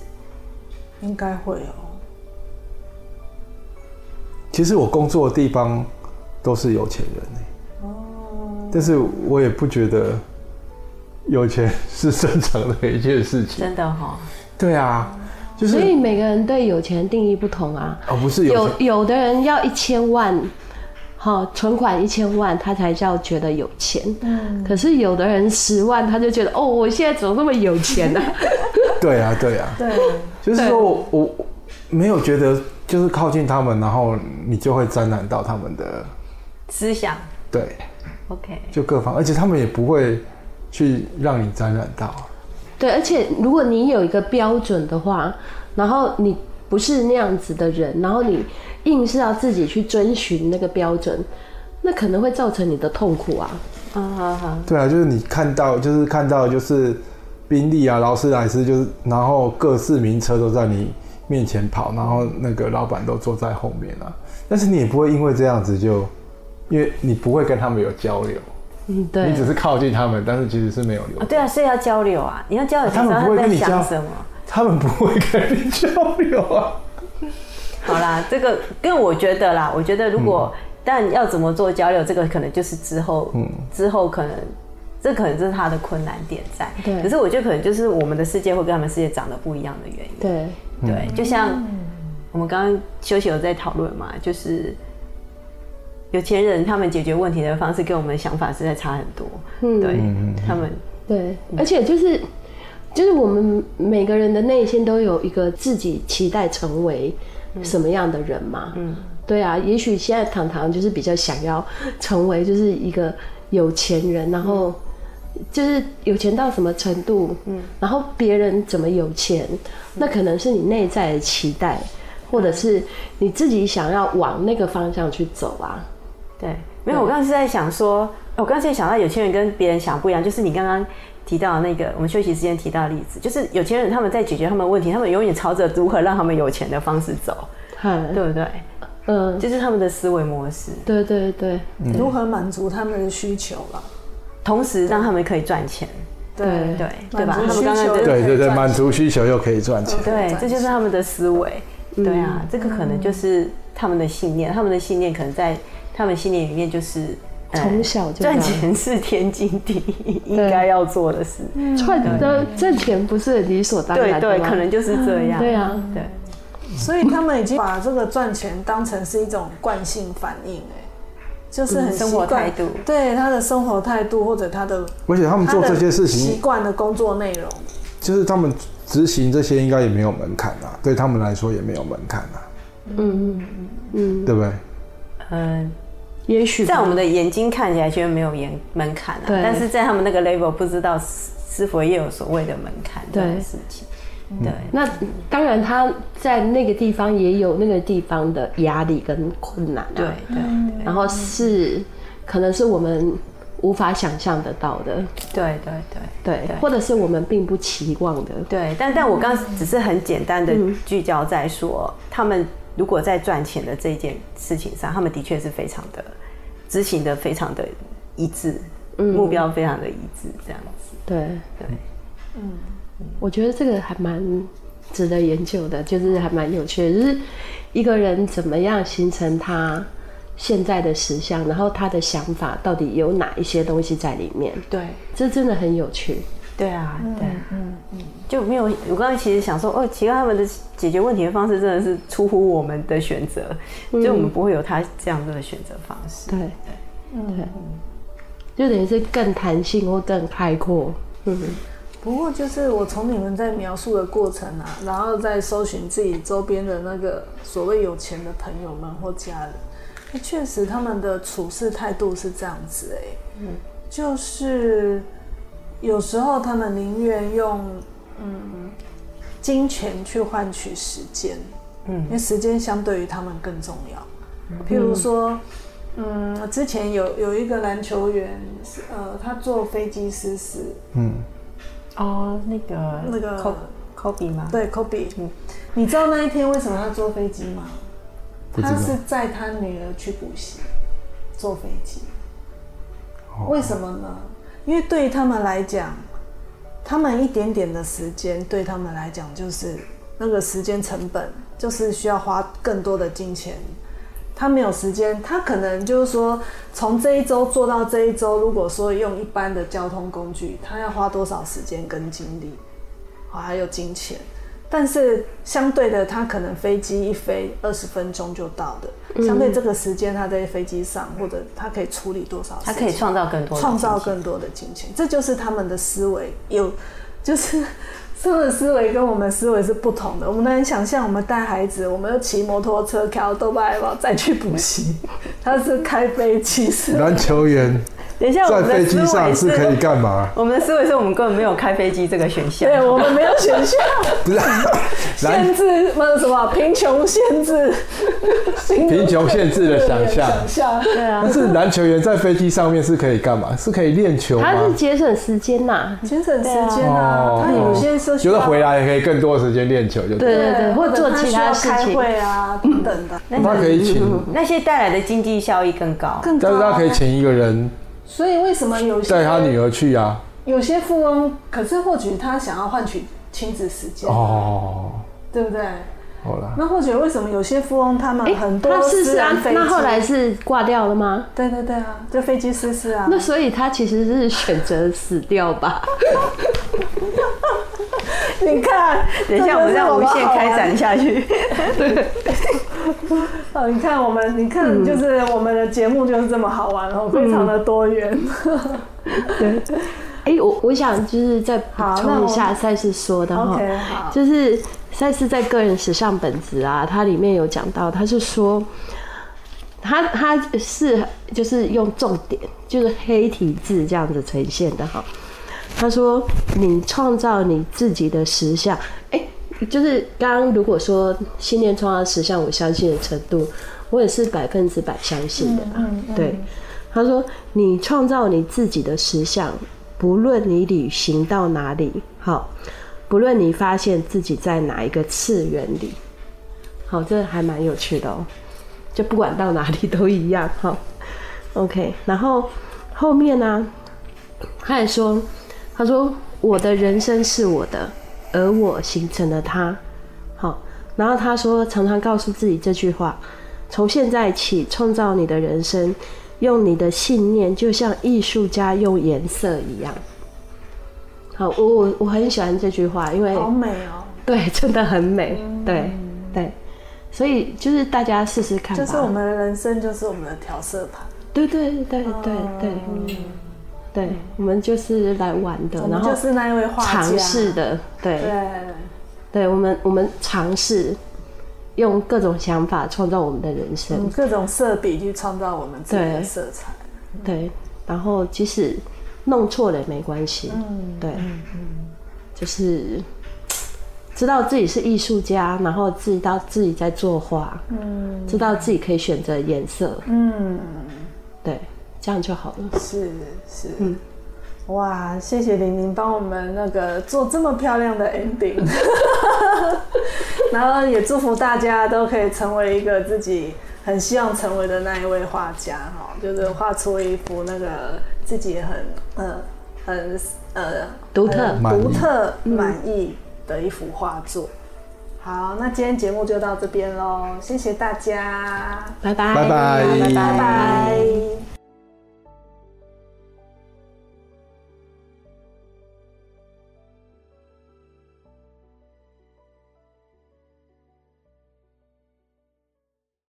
应该会哦。其实我工作的地方都是有钱人哦，但是我也不觉得有钱是正常的一件事情。真的哈？对啊，就是所以每个人对有钱的定义不同啊。哦，不是有有有的人要一千万。好，存款一千万，他才叫觉得有钱。嗯，可是有的人十万，他就觉得哦，我现在怎么那么有钱呢？(laughs) 对啊，对啊，对，就是说我我没有觉得，就是靠近他们，然后你就会沾染到他们的思想。对，OK，就各方，而且他们也不会去让你沾染到。对，而且如果你有一个标准的话，然后你不是那样子的人，然后你。硬是要自己去遵循那个标准，那可能会造成你的痛苦啊！啊哈哈，对啊，就是你看到，就是看到，就是宾利啊、劳斯莱斯，就是然后各式名车都在你面前跑，然后那个老板都坐在后面啊。但是你也不会因为这样子就，因为你不会跟他们有交流，嗯，对，你只是靠近他们，但是其实是没有流。对啊，所以要交流啊！你要交流，他们不会跟你讲什么？他们不会跟你交流啊！好啦，这个跟我觉得啦，我觉得如果、嗯、但要怎么做交流，这个可能就是之后，嗯，之后可能这可能就是他的困难点在。对。可是我觉得可能就是我们的世界会跟他们世界长得不一样的原因。对。对，就像我们刚刚休息有在讨论嘛，就是有钱人他们解决问题的方式跟我们的想法实在差很多。嗯。对。他们。对。而且就是就是我们每个人的内心都有一个自己期待成为什么样的人嘛。嗯，对啊，也许现在糖糖就是比较想要成为就是一个有钱人，然后就是有钱到什么程度，嗯，然后别人怎么有钱，那可能是你内在的期待，或者是你自己想要往那个方向去走啊。对，没有，我刚刚是在想说，我刚才想到有钱人跟别人想不一样，就是你刚刚。提到那个，我们休息时间提到的例子，就是有钱人他们在解决他们问题，他们永远朝着如何让他们有钱的方式走，嗯、对不对？嗯，就是他们的思维模式。对对对，嗯、如何满足他们的需求了，同时让他们可以赚钱。对对对，对吧？他们刚刚对对对，满足需求又可以赚钱。对，这就是他们的思维。对啊，这个可能就是他们的信念，他们的信念可能在他们信念里面就是。从小就赚钱是天经地义应该要做的事，赚的赚钱不是理所当然的对对，可能就是这样。对啊，对。所以他们已经把这个赚钱当成是一种惯性反应，哎，就是很生活态度，对他的生活态度或者他的，而且他们做这些事情习惯的工作内容，就是他们执行这些应该也没有门槛啊，对他们来说也没有门槛啊。嗯嗯嗯，对不对？嗯。也许在我们的眼睛看起来觉得没有严门槛啊，但是在他们那个 level 不知道是否也有所谓的门槛这种事情。对，对那当然他在那个地方也有那个地方的压力跟困难啊。对对，对，然后是可能是我们无法想象得到的。对对对对，或者是我们并不期望的。对，但但我刚刚只是很简单的聚焦在说他们。如果在赚钱的这件事情上，他们的确是非常的执行的非常的一致，嗯，目标非常的一致，这样子。对对，嗯，我觉得这个还蛮值得研究的，就是还蛮有趣的，就是一个人怎么样形成他现在的实相，然后他的想法到底有哪一些东西在里面？对，这真的很有趣。对啊，对，嗯嗯，就没有。我刚才其实想说，哦，其实他们的解决问题的方式真的是出乎我们的选择，嗯、就我们不会有他这样子的选择方式。对对，嗯，对，就等于是更弹性或更开阔。嗯，不过就是我从你们在描述的过程啊，然后再搜寻自己周边的那个所谓有钱的朋友们或家人，那确实他们的处事态度是这样子哎，嗯，就是。有时候他们宁愿用嗯金钱去换取时间，嗯，因为时间相对于他们更重要。譬如说，嗯，之前有有一个篮球员，呃，他坐飞机失事，嗯，哦，那个那个科比吗？对，科比。嗯，你知道那一天为什么他坐飞机吗？他是载他女儿去补习，坐飞机。为什么呢？因为对他们来讲，他们一点点的时间对他们来讲就是那个时间成本，就是需要花更多的金钱。他没有时间，他可能就是说从这一周做到这一周，如果说用一般的交通工具，他要花多少时间跟精力，还有金钱。但是相对的，他可能飞机一飞二十分钟就到的。相对这个时间，他在飞机上，或者他可以处理多少？他可以创造更多，创造更多的金钱。这就是他们的思维，有就是他们的思维跟我们思维是不同的。我们能想象，我们带孩子，我们要骑摩托车、开多巴胺再去补习，(laughs) 他是开飞机，是篮球员。等一下，我们在飞机上是可以干嘛？我们的思维是我们根本没有开飞机这个选项。对，我们没有选项。不是限制，没有什么贫穷限制，贫穷限制的想象。想象，对啊。但是篮球员在飞机上面是可以干嘛？是可以练球吗？他是节省时间呐，节省时间啊。他有些时候觉得回来也可以更多的时间练球，就对对对，或者做其他事情，开会啊等等的。他可以请那些带来的经济效益更高，更高。但是他可以请一个人。所以为什么有些带他女儿去啊？有些富翁，可是或许他想要换取亲子时间哦，对不对？好了，那或许为什么有些富翁他们很多私人飞机，那后来是挂掉了吗？对对对啊，就飞机失事啊。那所以他其实是选择死掉吧？(laughs) (laughs) 你看，等一下我们再无限开展下去。对。(laughs) 哦，你看我们，你看就是我们的节目就是这么好玩哦，非常的多元。对，哎、欸，我我想就是再补充一下赛事说的哈就是赛事在个人时尚本质啊，它里面有讲到，他是说，他他是就是用重点，就是黑体字这样子呈现的哈。他说，你创造你自己的实相，哎、欸，就是刚刚如果说信念创造实相，我相信的程度，我也是百分之百相信的，嗯嗯嗯、对。他说：“你创造你自己的实相，不论你旅行到哪里，好，不论你发现自己在哪一个次元里，好，这还蛮有趣的哦。就不管到哪里都一样，好，OK。然后后面呢，他还说，他说我的人生是我的，而我形成了它，好。然后他说，常常告诉自己这句话：从现在起，创造你的人生。”用你的信念，就像艺术家用颜色一样。好，我我我很喜欢这句话，因为好美哦。对，真的很美。嗯、对对，所以就是大家试试看吧。就是我们的人生，就是我们的调色盘。对对对对对对，嗯、我们就是来玩的，然后就是那一位画家。尝试的，对。对，对我们我们尝试。用各种想法创造我们的人生，嗯、各种色笔去创造我们自己的色彩。对，对，然后即使弄错了也没关系。嗯，对，嗯，就是知道自己是艺术家，然后知道自己在作画，嗯，知道自己可以选择颜色，嗯，对，这样就好了。是是，嗯。哇，谢谢玲玲帮我们那个做这么漂亮的 (laughs) ending，然后也祝福大家都可以成为一个自己很希望成为的那一位画家哈，就是画出一幅那个自己很呃很呃独特独特满意的一幅画作。好，那今天节目就到这边喽，谢谢大家，拜拜，拜拜，拜拜。